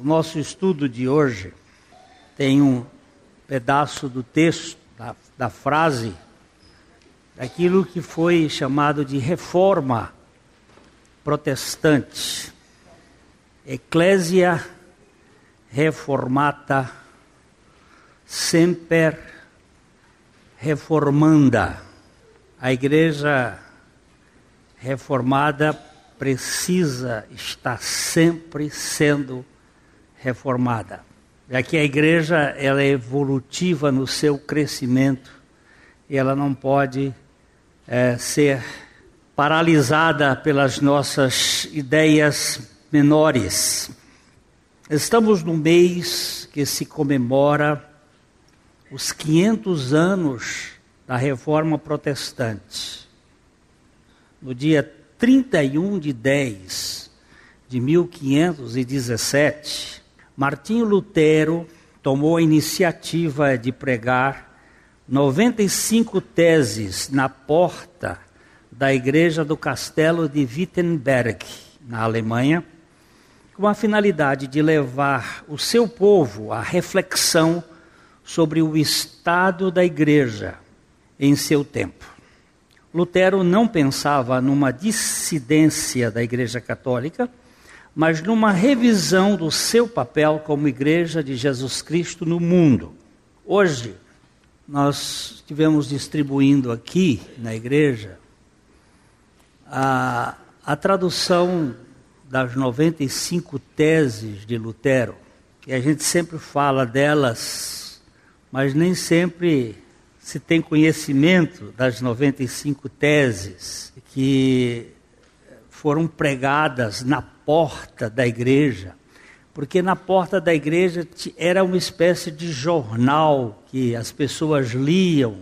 O nosso estudo de hoje tem um pedaço do texto, da, da frase, daquilo que foi chamado de reforma protestante. Ecclesia reformata semper reformanda. A igreja reformada precisa estar sempre sendo reformada. Já que a igreja ela é evolutiva no seu crescimento e ela não pode é, ser paralisada pelas nossas ideias menores. Estamos no mês que se comemora os 500 anos da Reforma Protestante. No dia 31 de 10 de 1517, Martinho Lutero tomou a iniciativa de pregar 95 teses na porta da igreja do castelo de Wittenberg, na Alemanha, com a finalidade de levar o seu povo à reflexão sobre o estado da igreja em seu tempo. Lutero não pensava numa dissidência da Igreja Católica, mas numa revisão do seu papel como Igreja de Jesus Cristo no mundo. Hoje, nós estivemos distribuindo aqui na igreja a, a tradução das 95 teses de Lutero, que a gente sempre fala delas, mas nem sempre se tem conhecimento das 95 teses que foram pregadas na porta da igreja, porque na porta da igreja era uma espécie de jornal que as pessoas liam.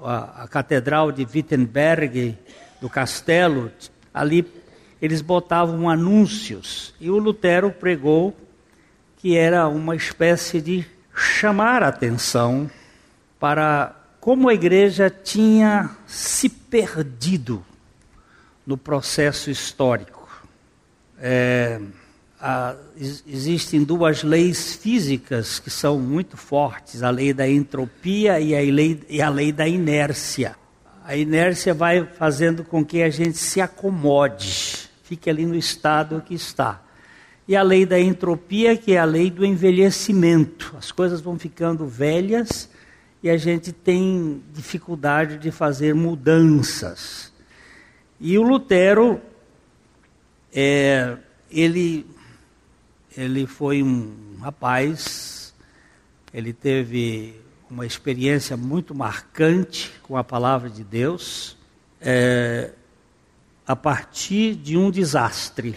A, a catedral de Wittenberg, do castelo, ali eles botavam anúncios e o Lutero pregou que era uma espécie de chamar a atenção para como a igreja tinha se perdido no processo histórico. É, a, existem duas leis físicas que são muito fortes: a lei da entropia e a lei, e a lei da inércia. A inércia vai fazendo com que a gente se acomode, fique ali no estado que está. E a lei da entropia, que é a lei do envelhecimento. As coisas vão ficando velhas e a gente tem dificuldade de fazer mudanças. E o Lutero, é, ele, ele foi um rapaz, ele teve uma experiência muito marcante com a palavra de Deus, é, a partir de um desastre.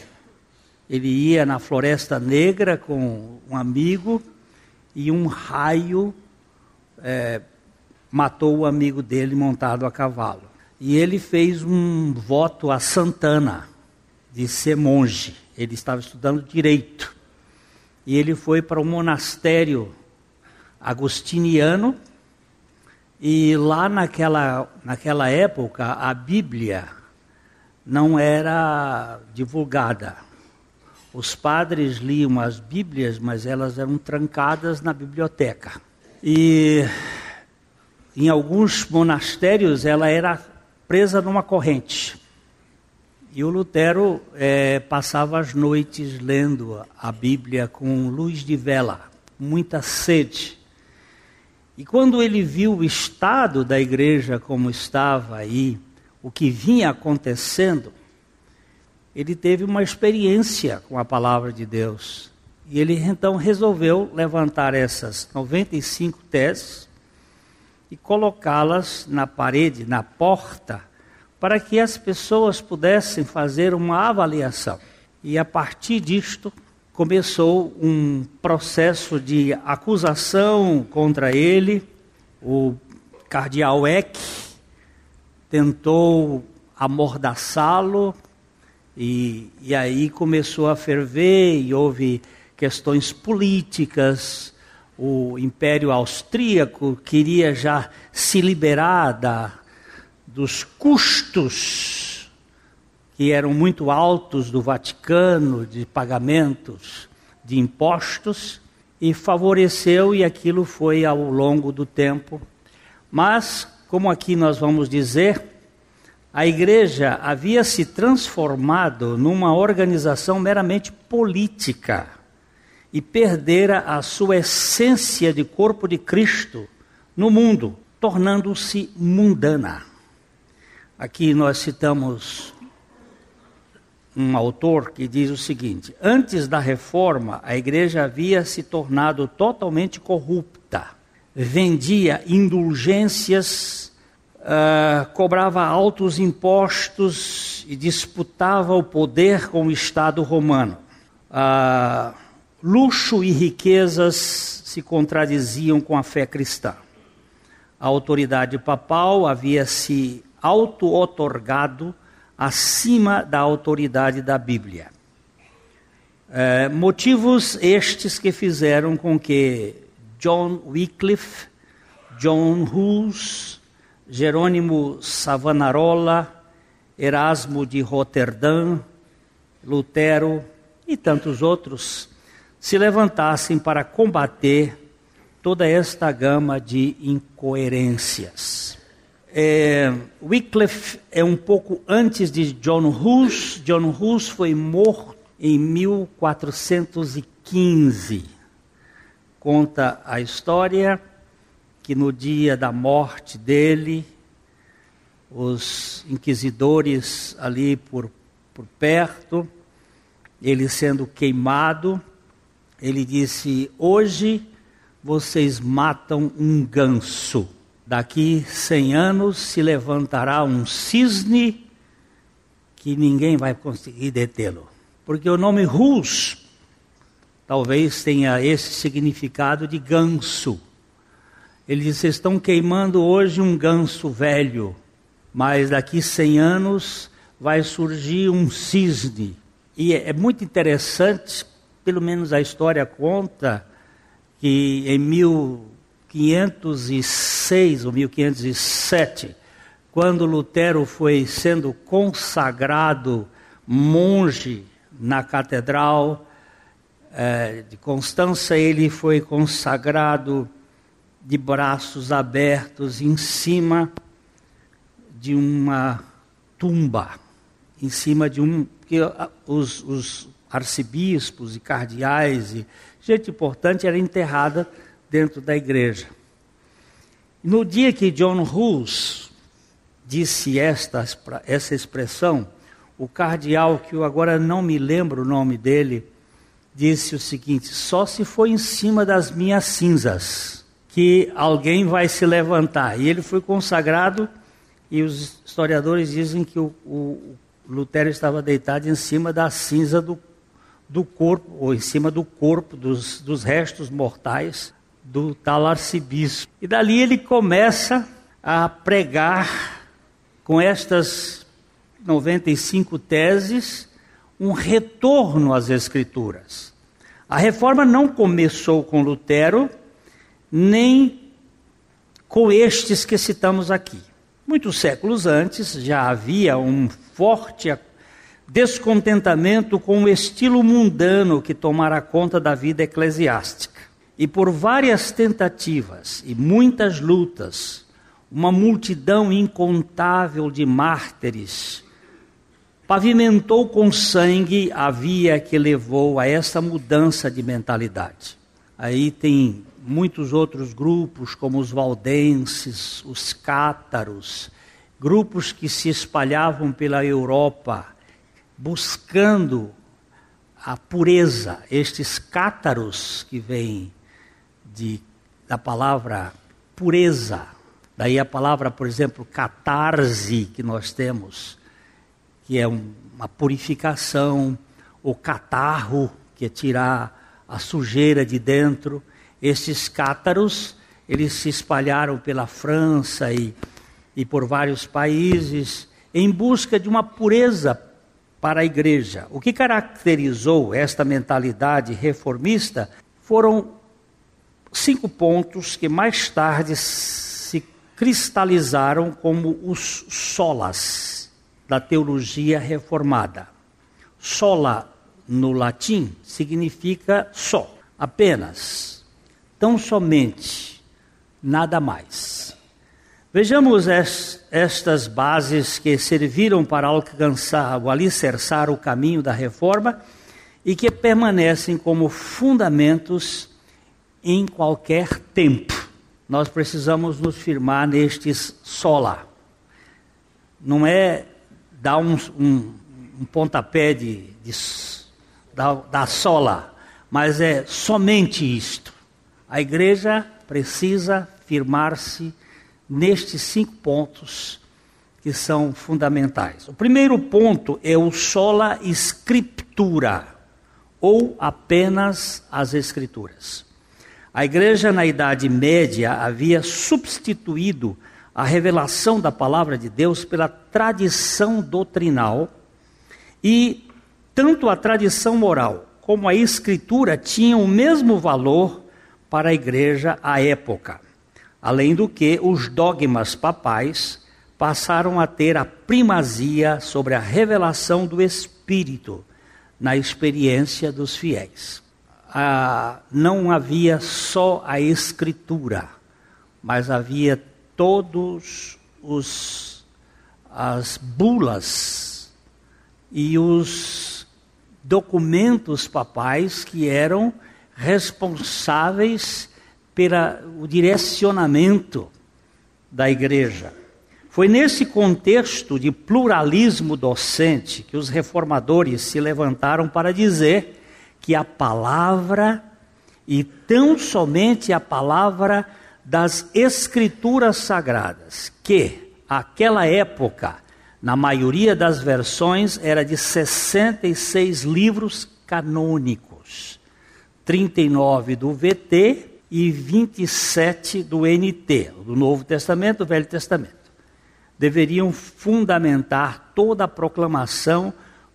Ele ia na Floresta Negra com um amigo e um raio é, matou o amigo dele montado a cavalo. E ele fez um voto a Santana de ser monge. Ele estava estudando direito. E ele foi para o monastério agostiniano. E lá naquela, naquela época, a Bíblia não era divulgada. Os padres liam as Bíblias, mas elas eram trancadas na biblioteca. E em alguns monastérios ela era presa numa corrente. E o Lutero é, passava as noites lendo a Bíblia com luz de vela, muita sede. E quando ele viu o estado da igreja como estava aí, o que vinha acontecendo, ele teve uma experiência com a palavra de Deus. E ele então resolveu levantar essas 95 teses e colocá-las na parede, na porta, para que as pessoas pudessem fazer uma avaliação. E a partir disto começou um processo de acusação contra ele. O cardeal Eck tentou amordaçá-lo e, e aí começou a ferver e houve questões políticas. O Império Austríaco queria já se liberar da, dos custos que eram muito altos do Vaticano, de pagamentos de impostos e favoreceu, e aquilo foi ao longo do tempo. Mas, como aqui nós vamos dizer, a igreja havia se transformado numa organização meramente política e perdera a sua essência de corpo de Cristo no mundo, tornando-se mundana. Aqui nós citamos um autor que diz o seguinte: Antes da reforma, a igreja havia se tornado totalmente corrupta, vendia indulgências, uh, cobrava altos impostos e disputava o poder com o Estado romano. Uh, luxo e riquezas se contradiziam com a fé cristã. A autoridade papal havia se auto-otorgado acima da autoridade da Bíblia. É, motivos estes que fizeram com que John Wycliffe, John Hus, Jerônimo Savonarola, Erasmo de Roterdã, Lutero e tantos outros se levantassem para combater toda esta gama de incoerências. É, Wycliffe é um pouco antes de John Hus. John Hus foi morto em 1415. Conta a história que no dia da morte dele, os inquisidores ali por, por perto, ele sendo queimado, ele disse: Hoje vocês matam um ganso. Daqui cem anos se levantará um cisne que ninguém vai conseguir detê-lo. Porque o nome Rus talvez tenha esse significado de ganso. Ele estão queimando hoje um ganso velho, mas daqui cem anos vai surgir um cisne. E é, é muito interessante, pelo menos a história conta, que em mil 1506 ou 1507, quando Lutero foi sendo consagrado monge na catedral eh, de Constança, ele foi consagrado de braços abertos em cima de uma tumba, em cima de um. que os, os arcebispos e cardeais e gente importante era enterrada dentro da igreja. No dia que John Hus disse esta, essa expressão, o cardeal, que eu agora não me lembro o nome dele, disse o seguinte: só se for em cima das minhas cinzas que alguém vai se levantar. E ele foi consagrado, e os historiadores dizem que o, o Lutero estava deitado em cima da cinza do, do corpo, ou em cima do corpo, dos, dos restos mortais do tal arcebispo. E dali ele começa a pregar com estas 95 teses um retorno às Escrituras. A reforma não começou com Lutero, nem com estes que citamos aqui. Muitos séculos antes já havia um forte descontentamento com o estilo mundano que tomara conta da vida eclesiástica. E por várias tentativas e muitas lutas, uma multidão incontável de mártires pavimentou com sangue a via que levou a essa mudança de mentalidade. Aí tem muitos outros grupos, como os valdenses, os cátaros, grupos que se espalhavam pela Europa buscando a pureza. Estes cátaros que vêm de, da palavra pureza. Daí a palavra, por exemplo, catarse que nós temos, que é um, uma purificação, o catarro, que é tirar a sujeira de dentro. Esses cátaros, eles se espalharam pela França e, e por vários países em busca de uma pureza para a igreja. O que caracterizou esta mentalidade reformista foram cinco pontos que mais tarde se cristalizaram como os solas da teologia reformada. Sola no latim significa só, apenas, tão somente, nada mais. Vejamos estas bases que serviram para alcançar ou alicerçar o caminho da reforma e que permanecem como fundamentos em qualquer tempo. Nós precisamos nos firmar nestes sola. Não é dar um, um, um pontapé de, de da, da sola, mas é somente isto. A igreja precisa firmar-se nestes cinco pontos que são fundamentais. O primeiro ponto é o sola scriptura, ou apenas as escrituras. A igreja na Idade Média havia substituído a revelação da palavra de Deus pela tradição doutrinal e tanto a tradição moral como a escritura tinham o mesmo valor para a igreja à época. Além do que, os dogmas papais passaram a ter a primazia sobre a revelação do Espírito na experiência dos fiéis. Ah, não havia só a Escritura, mas havia todos os as bulas e os documentos papais que eram responsáveis pelo direcionamento da igreja. Foi nesse contexto de pluralismo docente que os reformadores se levantaram para dizer que a palavra, e tão somente a palavra das Escrituras Sagradas, que aquela época, na maioria das versões, era de 66 livros canônicos, 39 do VT e 27 do NT, do Novo Testamento, do Velho Testamento. Deveriam fundamentar toda a proclamação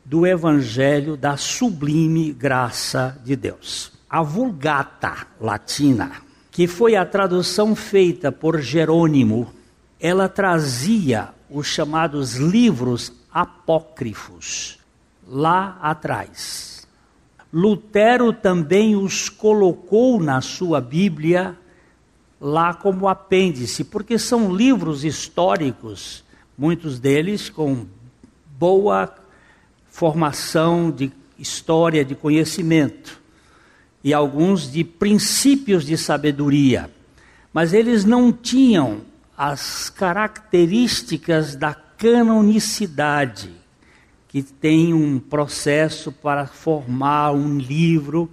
do Evangelho da sublime graça de Deus. A Vulgata latina, que foi a tradução feita por Jerônimo, ela trazia os chamados livros apócrifos lá atrás. Lutero também os colocou na sua Bíblia lá como apêndice, porque são livros históricos, muitos deles com boa formação de história, de conhecimento, e alguns de princípios de sabedoria, mas eles não tinham as características da canonicidade, que tem um processo para formar um livro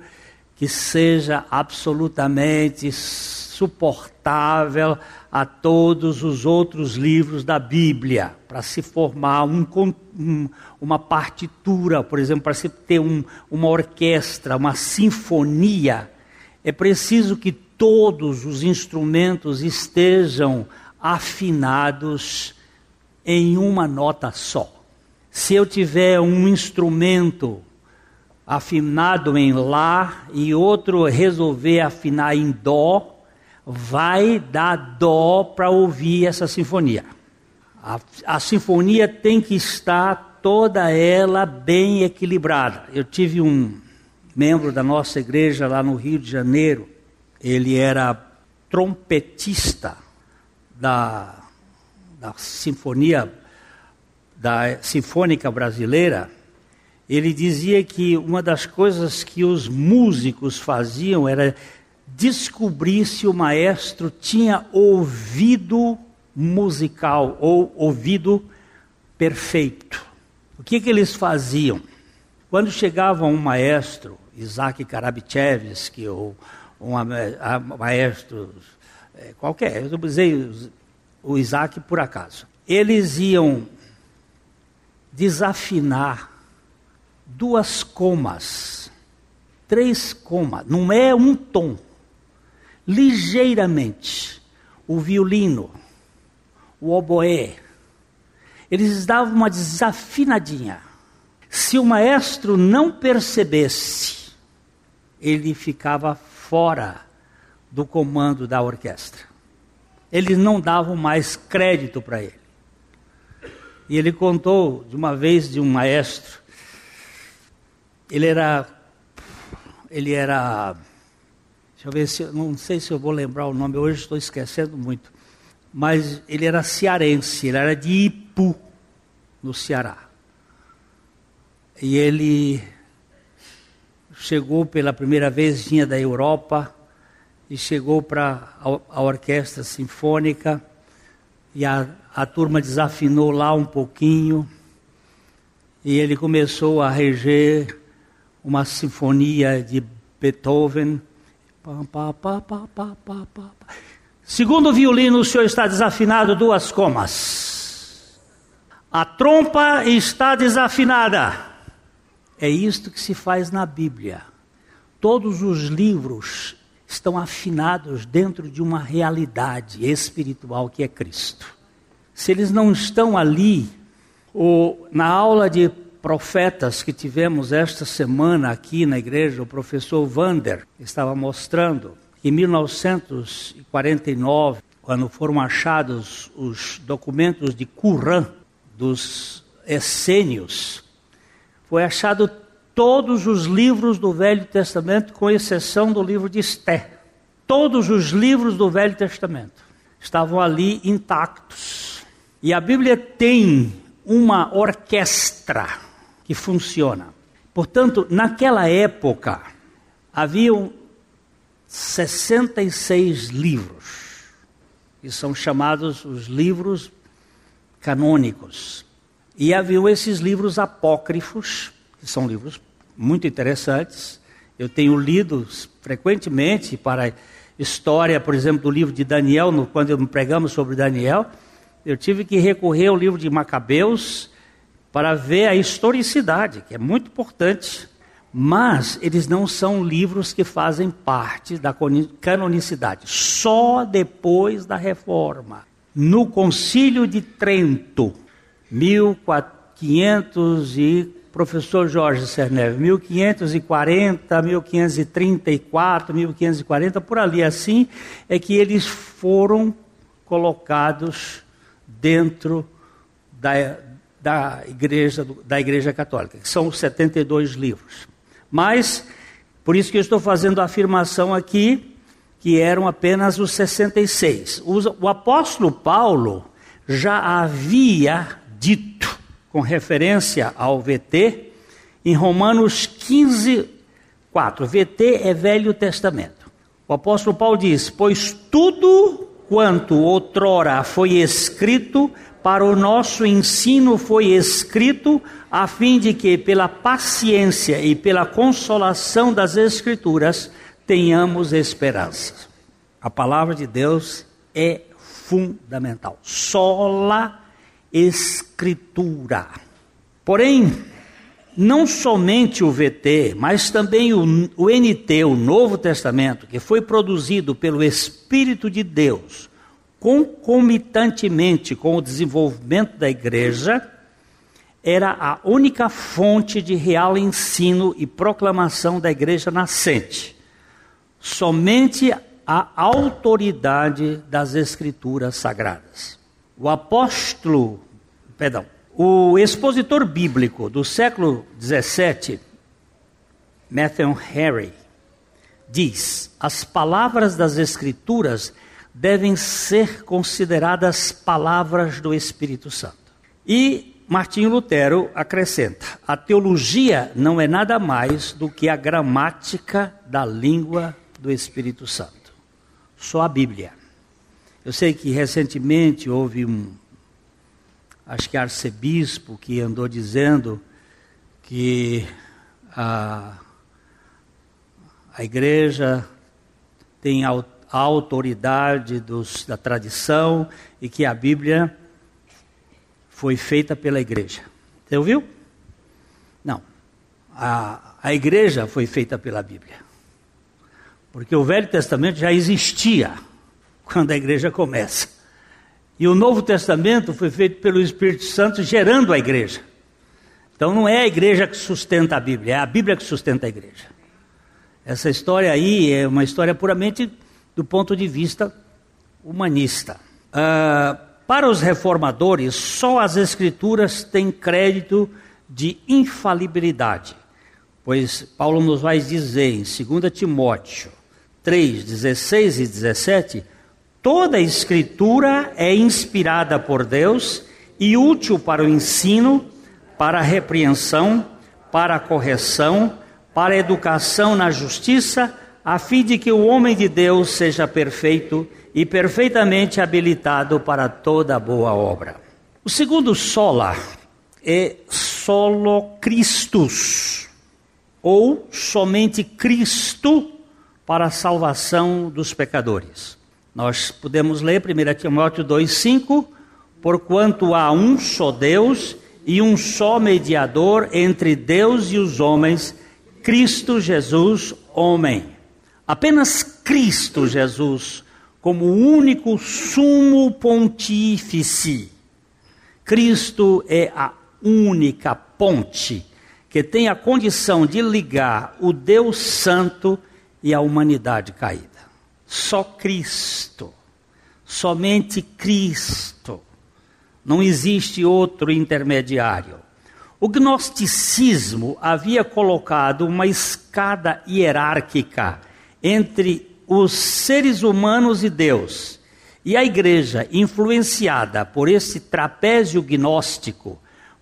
que seja absolutamente suportável a todos os outros livros da Bíblia, para se formar um, um, uma partitura, por exemplo, para se ter um, uma orquestra, uma sinfonia, é preciso que todos os instrumentos estejam afinados em uma nota só. Se eu tiver um instrumento afinado em Lá e outro resolver afinar em Dó, vai dar dó para ouvir essa sinfonia. A, a, sinfonia tem que estar toda ela bem equilibrada. Eu tive um membro da nossa igreja lá no Rio de Janeiro, ele era trompetista da, da sinfonia da sinfônica brasileira. Ele dizia que uma das coisas que os músicos faziam era descobrir se o maestro tinha ouvido musical ou ouvido perfeito. O que, que eles faziam? Quando chegava um maestro, Isaac Karabichevsky ou um maestro é, qualquer, eu usei o Isaac por acaso, eles iam desafinar duas comas, três comas, não é um tom ligeiramente o violino, o oboé. Eles davam uma desafinadinha. Se o maestro não percebesse, ele ficava fora do comando da orquestra. Eles não davam mais crédito para ele. E ele contou de uma vez de um maestro ele era, ele era, deixa eu ver se, não sei se eu vou lembrar o nome, hoje estou esquecendo muito, mas ele era cearense, ele era de Ipu, no Ceará. E ele chegou pela primeira vez, vinha da Europa, e chegou para a, a orquestra sinfônica, e a, a turma desafinou lá um pouquinho, e ele começou a reger uma sinfonia de Beethoven. Segundo violino, o senhor está desafinado duas comas. A trompa está desafinada. É isto que se faz na Bíblia. Todos os livros estão afinados dentro de uma realidade espiritual que é Cristo. Se eles não estão ali, ou na aula de profetas que tivemos esta semana aqui na igreja, o professor Vander estava mostrando que em 1949, quando foram achados os documentos de Qumran dos essênios, foi achado todos os livros do Velho Testamento, com exceção do livro de Esté. Todos os livros do Velho Testamento estavam ali intactos. E a Bíblia tem uma orquestra que funciona. Portanto, naquela época, haviam 66 livros, que são chamados os livros canônicos. E haviam esses livros apócrifos, que são livros muito interessantes. Eu tenho lido frequentemente para história, por exemplo, do livro de Daniel, quando pregamos sobre Daniel. Eu tive que recorrer ao livro de Macabeus para ver a historicidade, que é muito importante. Mas eles não são livros que fazem parte da canonicidade. Só depois da reforma. No Concílio de Trento, 1500 e professor Jorge Cerneve, 1540, 1534, 1540, por ali assim, é que eles foram colocados dentro da, da, igreja, da igreja católica, que são os 72 livros. Mas, por isso que eu estou fazendo a afirmação aqui, que eram apenas os 66. O, o apóstolo Paulo já havia dito, com referência ao VT, em Romanos 15, 4. VT é Velho Testamento. O apóstolo Paulo diz: Pois tudo quanto outrora foi escrito, para o nosso ensino foi escrito, a fim de que, pela paciência e pela consolação das Escrituras, tenhamos esperança. A palavra de Deus é fundamental. Sola Escritura. Porém, não somente o VT, mas também o, o NT, o Novo Testamento, que foi produzido pelo Espírito de Deus, concomitantemente com o desenvolvimento da igreja, era a única fonte de real ensino e proclamação da igreja nascente. Somente a autoridade das Escrituras Sagradas. O apóstolo perdão, o expositor bíblico do século XVII, Matthew Henry, diz: as palavras das Escrituras devem ser consideradas palavras do Espírito Santo. E Martinho Lutero acrescenta: a teologia não é nada mais do que a gramática da língua do Espírito Santo. Só a Bíblia. Eu sei que recentemente houve um acho que arcebispo que andou dizendo que a, a igreja tem a, a autoridade dos, da tradição e que a Bíblia foi feita pela igreja. Você ouviu? Não. A, a igreja foi feita pela Bíblia. Porque o Velho Testamento já existia quando a igreja começa. E o Novo Testamento foi feito pelo Espírito Santo gerando a igreja. Então não é a igreja que sustenta a Bíblia, é a Bíblia que sustenta a igreja. Essa história aí é uma história puramente do ponto de vista humanista. Uh, para os reformadores, só as Escrituras têm crédito de infalibilidade, Pois Paulo nos vai dizer em 2 Timóteo 3, 16 e 17: toda a Escritura é inspirada por Deus e útil para o ensino, para a repreensão, para a correção, para a educação na justiça, a fim de que o homem de Deus seja perfeito e perfeitamente habilitado para toda boa obra. O segundo sola é solo Christus, ou somente Cristo para a salvação dos pecadores. Nós podemos ler 1 Timóteo 2,5: Porquanto há um só Deus e um só mediador entre Deus e os homens, Cristo Jesus, homem. Apenas Cristo Jesus, como único sumo pontífice. Cristo é a única ponte que tem a condição de ligar o Deus Santo e a humanidade caída. Só Cristo, somente Cristo. Não existe outro intermediário. O gnosticismo havia colocado uma escada hierárquica entre os seres humanos e Deus. E a igreja, influenciada por esse trapézio gnóstico,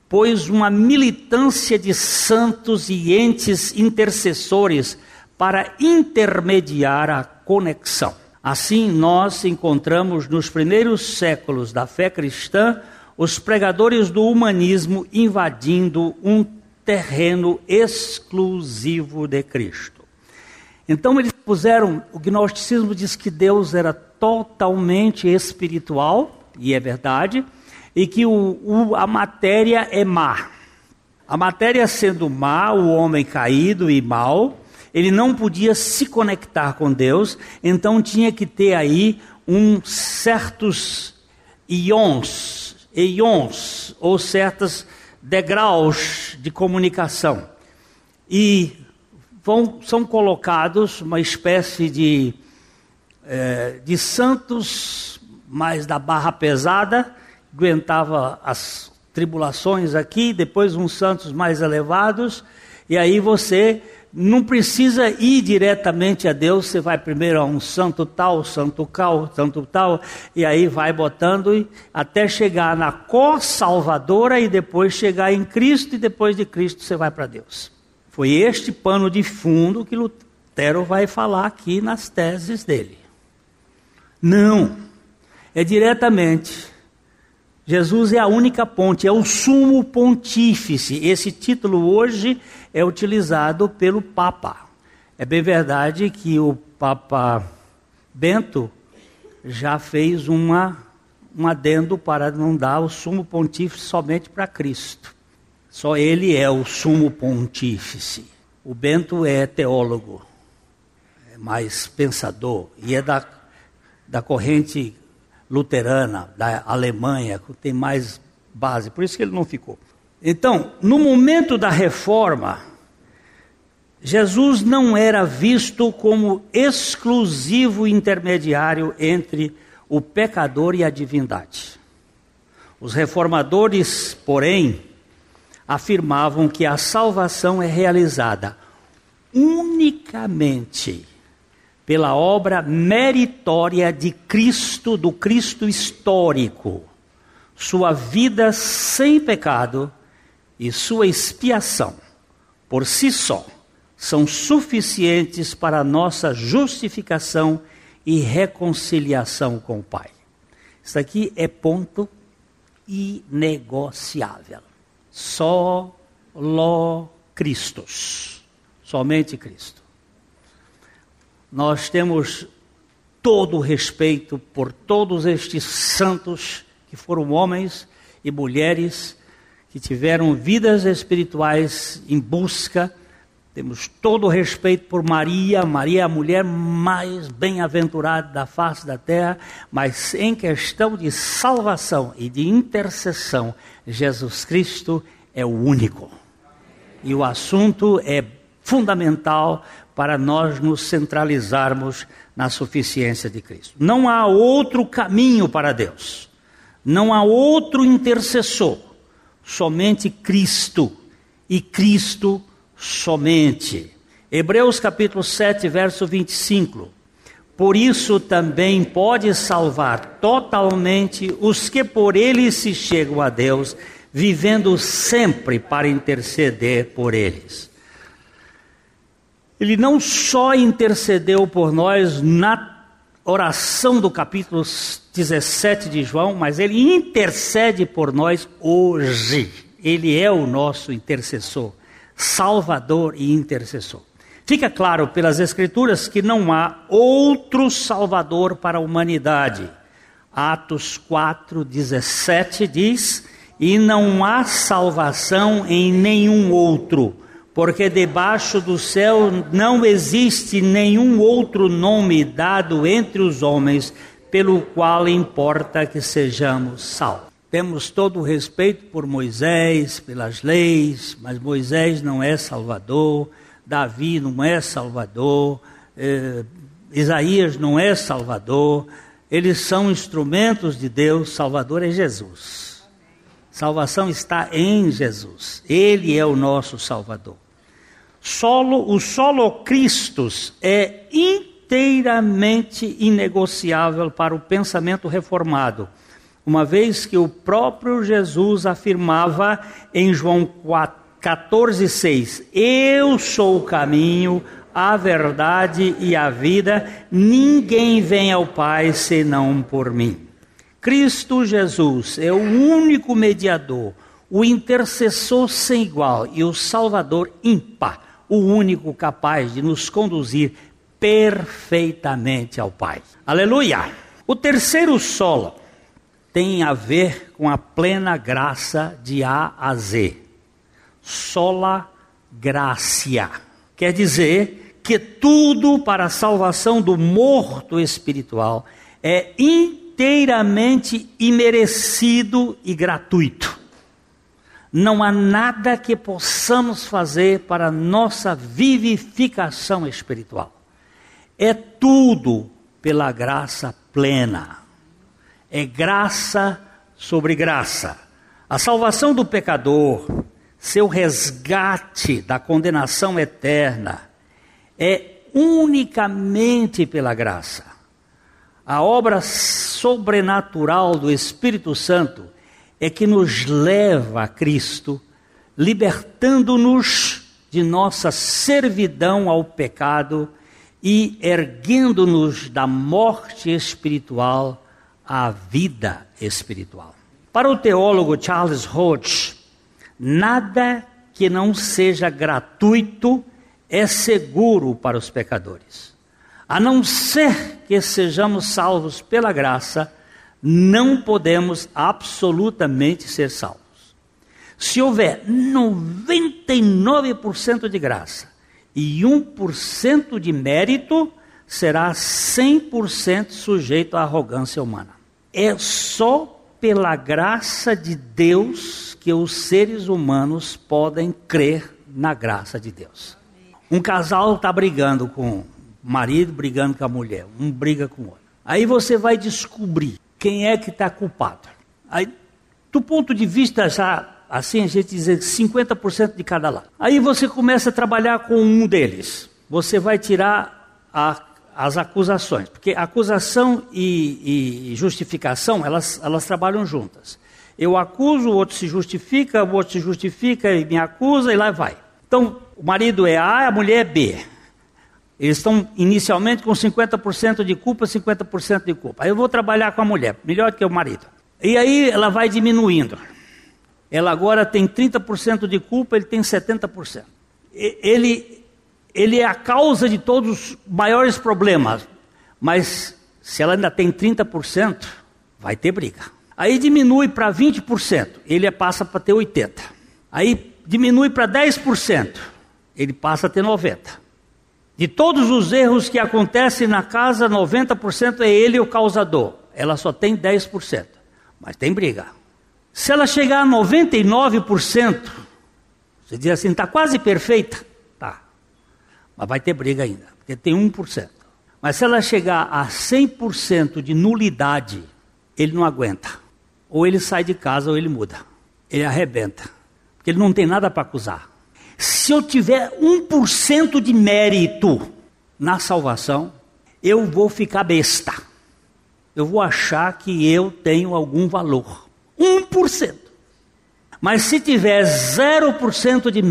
pôs uma militância de santos e entes intercessores para intermediar a conexão. Assim, nós encontramos nos primeiros séculos da fé cristã os pregadores do humanismo invadindo um terreno exclusivo de Cristo. Então, eles puseram, o gnosticismo diz que Deus era totalmente espiritual, e é verdade, e que o, o, a matéria é má. A matéria sendo má, o homem caído e mau, ele não podia se conectar com Deus, então tinha que ter aí um certos ions, ions ou certos degraus de comunicação. E vão, são colocados uma espécie de, é, de santos mais da barra pesada, aguentava as tribulações aqui, depois uns santos mais elevados, e aí você não precisa ir diretamente a Deus, você vai primeiro a um santo tal, santo cal, santo tal, e aí vai botando até chegar na cor salvadora e depois chegar em Cristo, e depois de Cristo você vai para Deus. Foi este pano de fundo que Lutero vai falar aqui nas teses dele. Não, é diretamente Jesus é a única ponte, é o sumo pontífice. Esse título hoje é utilizado pelo Papa. É bem verdade que o Papa Bento já fez uma, um adendo para não dar o sumo pontífice somente para Cristo. Só ele é o sumo pontífice. O Bento é teólogo, é mais pensador e é da, da corrente luterana da Alemanha, que tem mais base, por isso que ele não ficou. Então, no momento da reforma, Jesus não era visto como exclusivo intermediário entre o pecador e a divindade. Os reformadores, porém, afirmavam que a salvação é realizada unicamente pela obra meritória de Cristo, do Cristo histórico, sua vida sem pecado e sua expiação, por si só, são suficientes para a nossa justificação e reconciliação com o Pai. Isso aqui é ponto inegociável. Só lo Christus. Somente Cristo nós temos todo o respeito por todos estes santos que foram homens e mulheres que tiveram vidas espirituais em busca. Temos todo o respeito por Maria, Maria é a mulher mais bem-aventurada da face da terra, mas em questão de salvação e de intercessão, Jesus Cristo é o único. E o assunto é fundamental para nós nos centralizarmos na suficiência de Cristo. Não há outro caminho para Deus. Não há outro intercessor. Somente Cristo. E Cristo somente. Hebreus capítulo 7, verso 25. Por isso também pode salvar totalmente os que por ele se chegam a Deus, vivendo sempre para interceder por eles. Ele não só intercedeu por nós na oração do capítulo 17 de João, mas ele intercede por nós hoje. Ele é o nosso intercessor, salvador e intercessor. Fica claro pelas Escrituras que não há outro Salvador para a humanidade. Atos 4, 17 diz: E não há salvação em nenhum outro, porque debaixo do céu não existe nenhum outro nome dado entre os homens pelo qual importa que sejamos salvos. Temos todo o respeito por Moisés, pelas leis, mas Moisés não é Salvador, Davi não é Salvador, eh, Isaías não é Salvador, eles são instrumentos de Deus, Salvador é Jesus. Salvação está em Jesus, Ele é o nosso Salvador. Solo, o solo Christus é inteiramente inegociável para o pensamento reformado, uma vez que o próprio Jesus afirmava em João 14,6: Eu sou o caminho, a verdade e a vida, ninguém vem ao Pai senão por mim. Cristo Jesus é o único mediador, o intercessor sem igual e o Salvador ímpar o único capaz de nos conduzir perfeitamente ao Pai. Aleluia! O terceiro solo tem a ver com a plena graça de A a Z. Sola gracia. Quer dizer que tudo para a salvação do morto espiritual é inteiramente imerecido e gratuito não há nada que possamos fazer para nossa vivificação espiritual. É tudo pela graça plena. É graça sobre graça. A salvação do pecador, seu resgate da condenação eterna, é unicamente pela graça. A obra sobrenatural do Espírito Santo é que nos leva a Cristo, libertando-nos de nossa servidão ao pecado e erguendo-nos da morte espiritual à vida espiritual. Para o teólogo Charles Hodge, nada que não seja gratuito é seguro para os pecadores. A não ser que sejamos salvos pela graça, não podemos absolutamente ser salvos. Se houver 99% de graça e 1% de mérito, será 100% sujeito à arrogância humana. É só pela graça de Deus que os seres humanos podem crer na graça de Deus. Um casal está brigando com o marido, brigando com a mulher, um briga com o outro. Aí você vai descobrir quem é que está culpado. Aí, do ponto de vista já, assim, a gente diz 50% de cada lado. Aí você começa a trabalhar com um deles. Você vai tirar a, as acusações, porque acusação e, e justificação, elas, elas trabalham juntas. Eu acuso, o outro se justifica, o outro se justifica e me acusa e lá vai. Então, o marido é A, a mulher é B. Eles estão inicialmente com 50% de culpa, 50% de culpa. Aí eu vou trabalhar com a mulher, melhor que o marido. E aí ela vai diminuindo. Ela agora tem 30% de culpa, ele tem 70%. Ele, ele é a causa de todos os maiores problemas. Mas se ela ainda tem 30%, vai ter briga. Aí diminui para 20%, ele passa para ter 80%. Aí diminui para 10%, ele passa a ter 90%. De todos os erros que acontecem na casa, 90% é ele o causador. Ela só tem 10%, mas tem briga. Se ela chegar a 99%, você diz assim, está quase perfeita. Mas vai ter briga ainda, porque tem 1%. Mas se ela chegar a 100% de nulidade, ele não aguenta. Ou ele sai de casa ou ele muda. Ele arrebenta. Porque ele não tem nada para acusar. Se eu tiver 1% de mérito na salvação, eu vou ficar besta. Eu vou achar que eu tenho algum valor. 1%. Mas se tiver 0% de,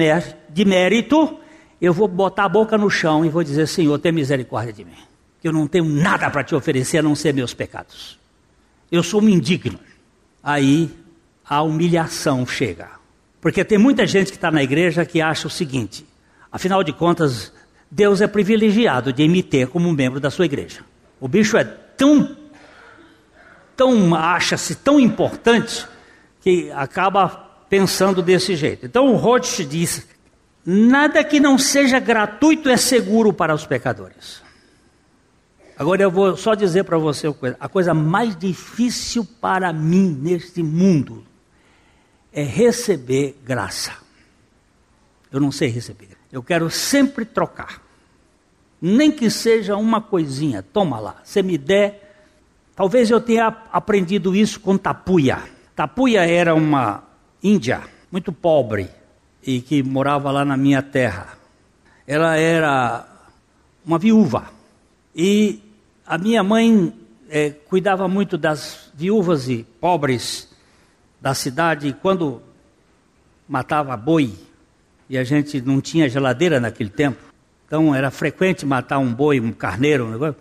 de mérito, eu vou botar a boca no chão e vou dizer: Senhor, tem misericórdia de mim. Eu não tenho nada para te oferecer a não ser meus pecados. Eu sou um indigno. Aí a humilhação chega. Porque tem muita gente que está na igreja que acha o seguinte: afinal de contas, Deus é privilegiado de me ter como membro da sua igreja. O bicho é tão, tão acha-se tão importante que acaba pensando desse jeito. Então o Roth diz: nada que não seja gratuito é seguro para os pecadores. Agora eu vou só dizer para você uma coisa: a coisa mais difícil para mim neste mundo é receber graça. Eu não sei receber. Eu quero sempre trocar. Nem que seja uma coisinha, toma lá. Você me der. Talvez eu tenha aprendido isso com Tapuia. Tapuia era uma índia muito pobre e que morava lá na minha terra. Ela era uma viúva. E a minha mãe é, cuidava muito das viúvas e pobres da cidade. Quando matava boi, e a gente não tinha geladeira naquele tempo, então era frequente matar um boi, um carneiro, um negócio.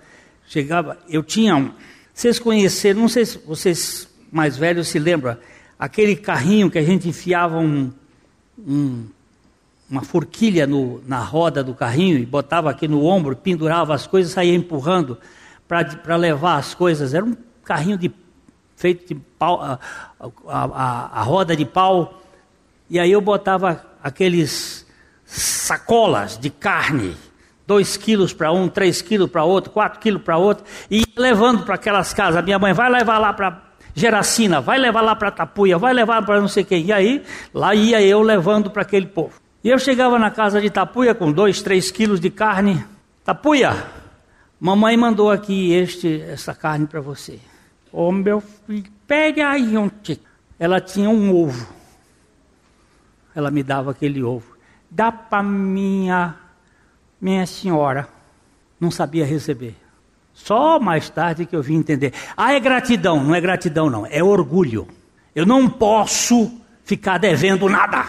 Chegava, eu tinha um. Vocês conheceram, não sei se vocês mais velhos se lembram, aquele carrinho que a gente enfiava um, um uma forquilha no, na roda do carrinho e botava aqui no ombro, pendurava as coisas, saía empurrando para levar as coisas. Era um carrinho de, feito de pau, a, a, a, a roda de pau. E aí eu botava aqueles sacolas de carne, dois quilos para um, três quilos para outro, quatro quilos para outro, e levando para aquelas casas. Minha mãe vai levar lá para Geracina, vai levar lá para Tapuia, vai levar para não sei quem. E aí, lá ia eu levando para aquele povo. E eu chegava na casa de Tapuia com dois, três quilos de carne. Tapuia, mamãe mandou aqui este, essa carne para você. Ô oh, meu filho, pegue aí um tique. Ela tinha um ovo. Ela me dava aquele ovo. Dá para minha, minha senhora. Não sabia receber. Só mais tarde que eu vim entender. Ah, é gratidão. Não é gratidão, não. É orgulho. Eu não posso ficar devendo nada.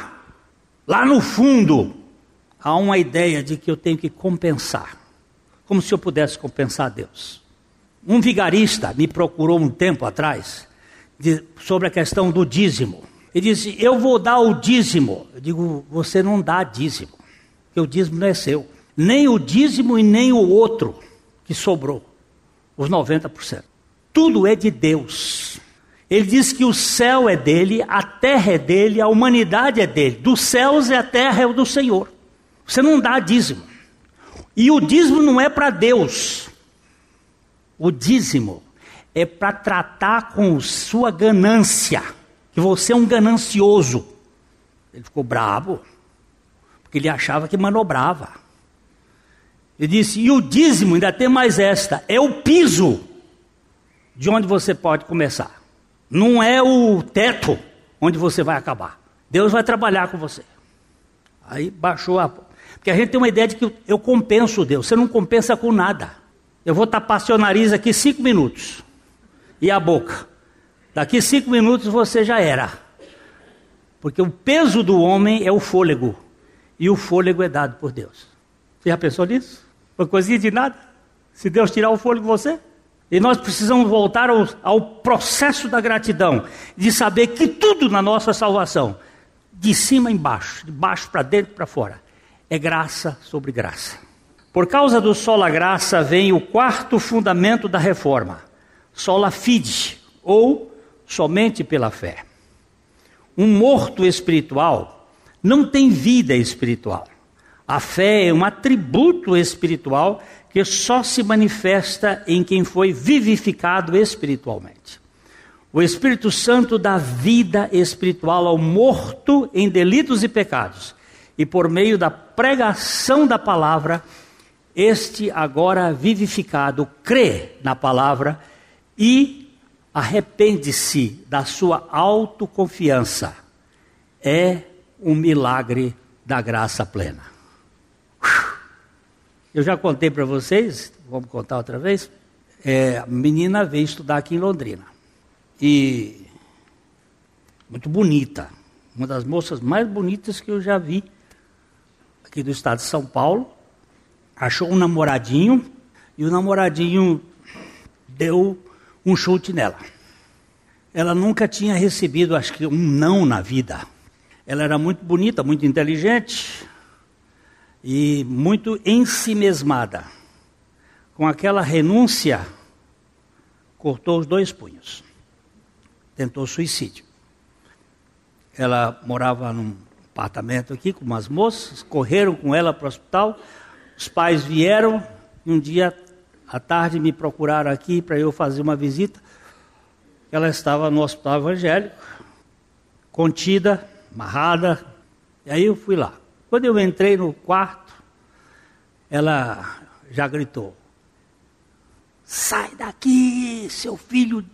Lá no fundo, há uma ideia de que eu tenho que compensar, como se eu pudesse compensar Deus. Um vigarista me procurou um tempo atrás de, sobre a questão do dízimo. Ele disse: Eu vou dar o dízimo. Eu digo: Você não dá dízimo, porque o dízimo não é seu. Nem o dízimo e nem o outro que sobrou, os 90%. Tudo é de Deus. Ele diz que o céu é dele, a terra é dele, a humanidade é dele. Dos céus e a terra é o do Senhor. Você não dá dízimo. E o dízimo não é para Deus. O dízimo é para tratar com sua ganância, que você é um ganancioso. Ele ficou bravo, porque ele achava que manobrava. Ele disse: e o dízimo, ainda tem mais esta, é o piso de onde você pode começar não é o teto onde você vai acabar. Deus vai trabalhar com você. Aí baixou a. Porque a gente tem uma ideia de que eu compenso Deus. Você não compensa com nada. Eu vou tapar seu nariz aqui cinco minutos. E a boca. Daqui cinco minutos você já era. Porque o peso do homem é o fôlego. E o fôlego é dado por Deus. Você já pensou nisso? Uma coisinha de nada? Se Deus tirar o fôlego de você? E nós precisamos voltar ao, ao processo da gratidão, de saber que tudo na nossa salvação, de cima embaixo, de baixo para dentro para fora, é graça sobre graça. Por causa do sola graça vem o quarto fundamento da reforma, sola fide, ou somente pela fé. Um morto espiritual não tem vida espiritual. A fé é um atributo espiritual que só se manifesta em quem foi vivificado espiritualmente. O Espírito Santo dá vida espiritual ao morto em delitos e pecados, e por meio da pregação da palavra, este agora vivificado crê na palavra e arrepende-se da sua autoconfiança. É um milagre da graça plena. Eu já contei para vocês, vamos contar outra vez. É, a menina veio estudar aqui em Londrina. E muito bonita. Uma das moças mais bonitas que eu já vi aqui do estado de São Paulo. Achou um namoradinho e o namoradinho deu um chute nela. Ela nunca tinha recebido, acho que, um não na vida. Ela era muito bonita, muito inteligente e muito ensimesmada. Com aquela renúncia, cortou os dois punhos. Tentou suicídio. Ela morava num apartamento aqui com umas moças, correram com ela para o hospital. Os pais vieram e um dia à tarde me procuraram aqui para eu fazer uma visita. Ela estava no hospital evangélico, contida, amarrada. E aí eu fui lá. Quando eu entrei no quarto, ela já gritou: Sai daqui, seu filho,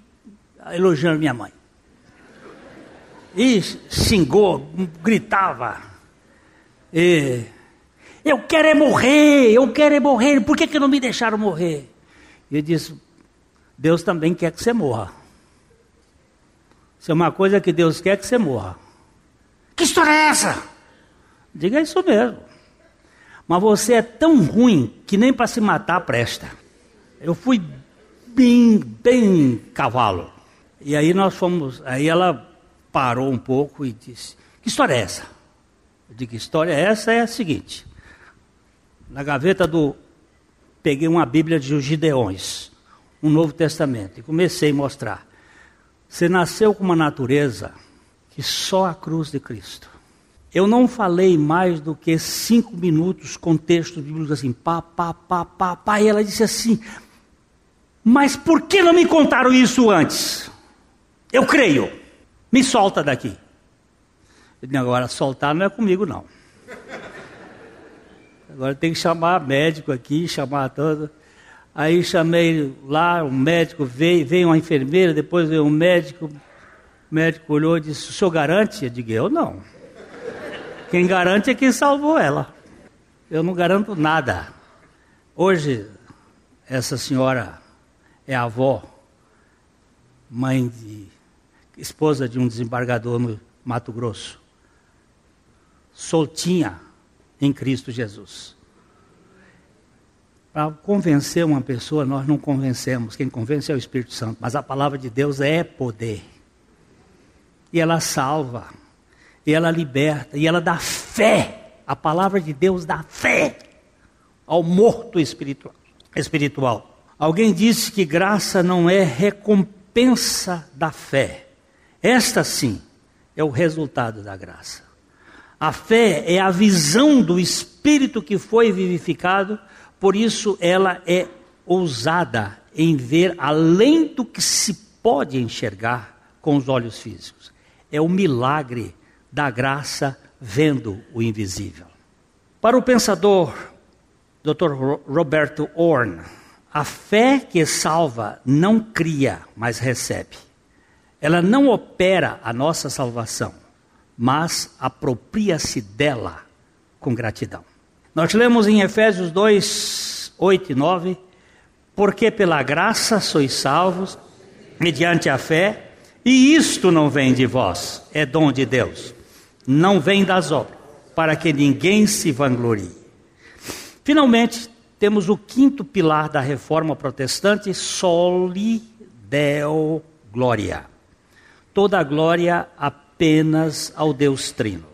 elogiando minha mãe. E xingou, gritava. E, eu quero é morrer, eu quero é morrer, por que, que não me deixaram morrer? E eu disse: Deus também quer que você morra. Se é uma coisa que Deus quer que você morra. Que história é essa? Diga isso mesmo. Mas você é tão ruim que nem para se matar presta. Eu fui bem, bem cavalo. E aí nós fomos, aí ela parou um pouco e disse: Que história é essa? Eu digo: Que história é essa? É a seguinte: na gaveta do. Peguei uma Bíblia de Gideões, um Novo Testamento, e comecei a mostrar. Você nasceu com uma natureza que só a cruz de Cristo. Eu não falei mais do que cinco minutos com texto bíblico assim, pá, pá, pá, pá, pá, e ela disse assim, mas por que não me contaram isso antes? Eu creio, me solta daqui. Eu disse, agora soltar não é comigo não. Agora tem que chamar médico aqui, chamar todo. Aí chamei lá, o médico veio, veio uma enfermeira, depois veio um médico. O médico olhou e disse: O senhor garante? Eu digo: Eu não. Quem garante é quem salvou ela. Eu não garanto nada. Hoje, essa senhora é avó, mãe de. esposa de um desembargador no Mato Grosso. Soltinha em Cristo Jesus. Para convencer uma pessoa, nós não convencemos. Quem convence é o Espírito Santo. Mas a palavra de Deus é poder. E ela salva. E ela liberta. E ela dá fé. A palavra de Deus dá fé ao morto espiritual. espiritual. Alguém disse que graça não é recompensa da fé. Esta sim é o resultado da graça. A fé é a visão do espírito que foi vivificado por isso ela é ousada em ver além do que se pode enxergar com os olhos físicos. É o milagre da graça vendo o invisível. Para o pensador Dr. Roberto Orn, a fé que salva não cria, mas recebe. Ela não opera a nossa salvação, mas apropria-se dela com gratidão. Nós lemos em Efésios 2, 8 e 9: Porque pela graça sois salvos, mediante a fé, e isto não vem de vós, é dom de Deus, não vem das obras, para que ninguém se vanglorie. Finalmente, temos o quinto pilar da reforma protestante, soli deo gloria. Toda a glória apenas ao Deus Trino.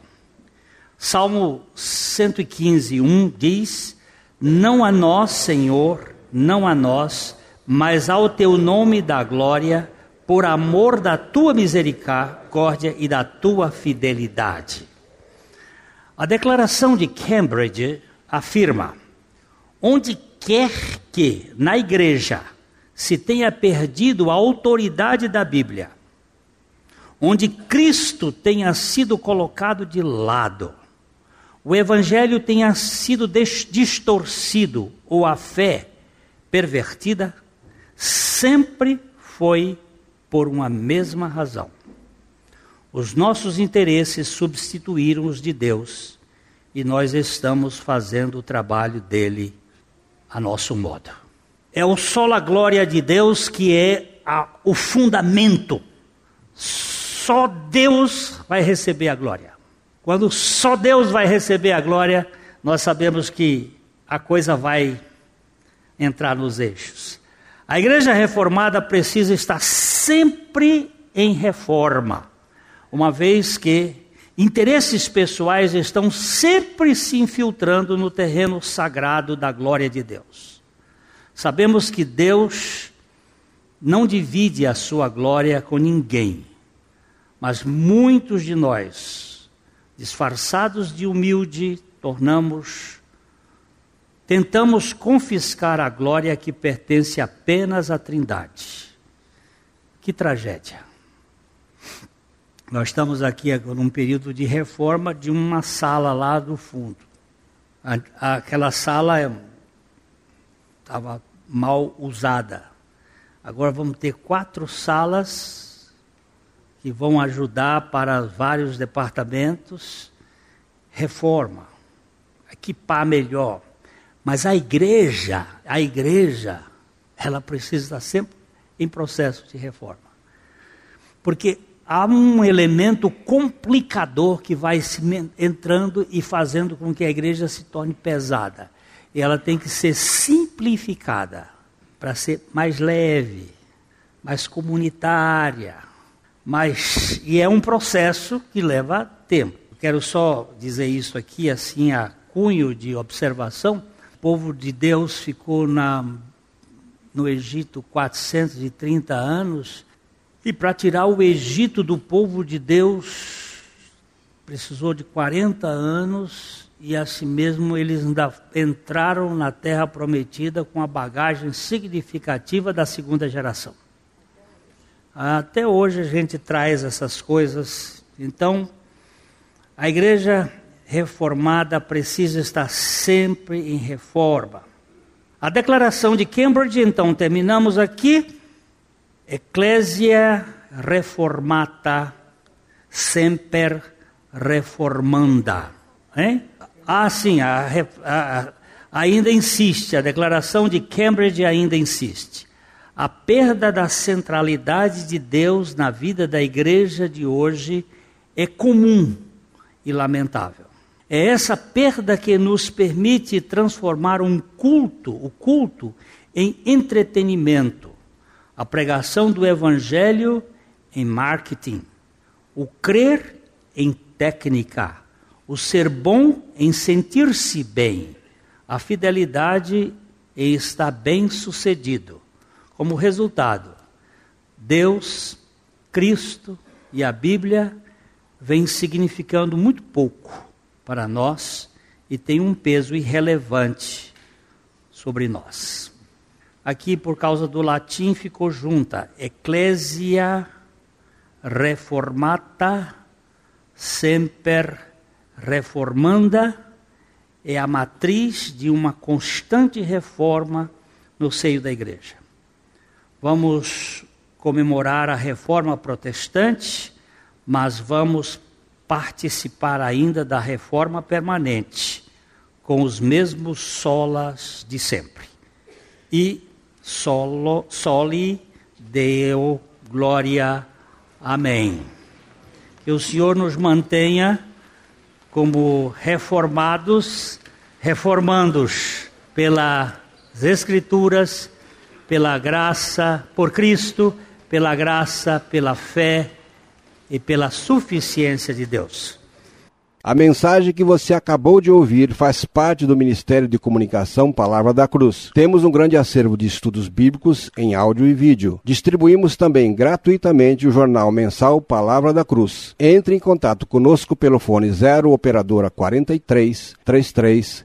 Salmo 115, 1 diz: Não a nós, Senhor, não a nós, mas ao teu nome da glória, por amor da tua misericórdia e da tua fidelidade. A declaração de Cambridge afirma: onde quer que na igreja se tenha perdido a autoridade da Bíblia, onde Cristo tenha sido colocado de lado, o evangelho tenha sido distorcido ou a fé pervertida, sempre foi por uma mesma razão. Os nossos interesses substituíram os de Deus e nós estamos fazendo o trabalho dele a nosso modo. É o sola glória de Deus que é a, o fundamento. Só Deus vai receber a glória. Quando só Deus vai receber a glória, nós sabemos que a coisa vai entrar nos eixos. A igreja reformada precisa estar sempre em reforma, uma vez que interesses pessoais estão sempre se infiltrando no terreno sagrado da glória de Deus. Sabemos que Deus não divide a sua glória com ninguém, mas muitos de nós, disfarçados de humilde, tornamos tentamos confiscar a glória que pertence apenas à Trindade. Que tragédia. Nós estamos aqui num período de reforma de uma sala lá do fundo. Aquela sala estava mal usada. Agora vamos ter quatro salas que vão ajudar para vários departamentos. Reforma, equipar melhor. Mas a igreja, a igreja, ela precisa estar sempre em processo de reforma. Porque há um elemento complicador que vai entrando e fazendo com que a igreja se torne pesada. E ela tem que ser simplificada para ser mais leve, mais comunitária, mais e é um processo que leva tempo. Quero só dizer isso aqui assim a cunho de observação. O povo de Deus ficou na no Egito 430 anos e para tirar o Egito do povo de Deus, precisou de 40 anos, e assim mesmo eles ainda entraram na terra prometida com a bagagem significativa da segunda geração. Até hoje a gente traz essas coisas. Então, a igreja reformada precisa estar sempre em reforma. A declaração de Cambridge, então, terminamos aqui. Ecclesia reformata semper reformanda. Hein? Ah, sim, a, a, ainda insiste, a declaração de Cambridge ainda insiste. A perda da centralidade de Deus na vida da igreja de hoje é comum e lamentável. É essa perda que nos permite transformar um culto, o culto, em entretenimento. A pregação do Evangelho em marketing, o crer em técnica, o ser bom em sentir-se bem, a fidelidade em estar bem sucedido. Como resultado, Deus, Cristo e a Bíblia vêm significando muito pouco para nós e tem um peso irrelevante sobre nós. Aqui, por causa do latim, ficou junta. Ecclesia reformata semper reformanda é a matriz de uma constante reforma no seio da igreja. Vamos comemorar a reforma protestante, mas vamos participar ainda da reforma permanente, com os mesmos solas de sempre. E solo, soli Deo glória. Amém. Que o Senhor nos mantenha como reformados, reformandos pelas Escrituras, pela graça, por Cristo, pela graça, pela fé e pela suficiência de Deus. A mensagem que você acabou de ouvir faz parte do Ministério de Comunicação Palavra da Cruz. Temos um grande acervo de estudos bíblicos em áudio e vídeo. Distribuímos também gratuitamente o jornal mensal Palavra da Cruz. Entre em contato conosco pelo fone 0 operadora 43 33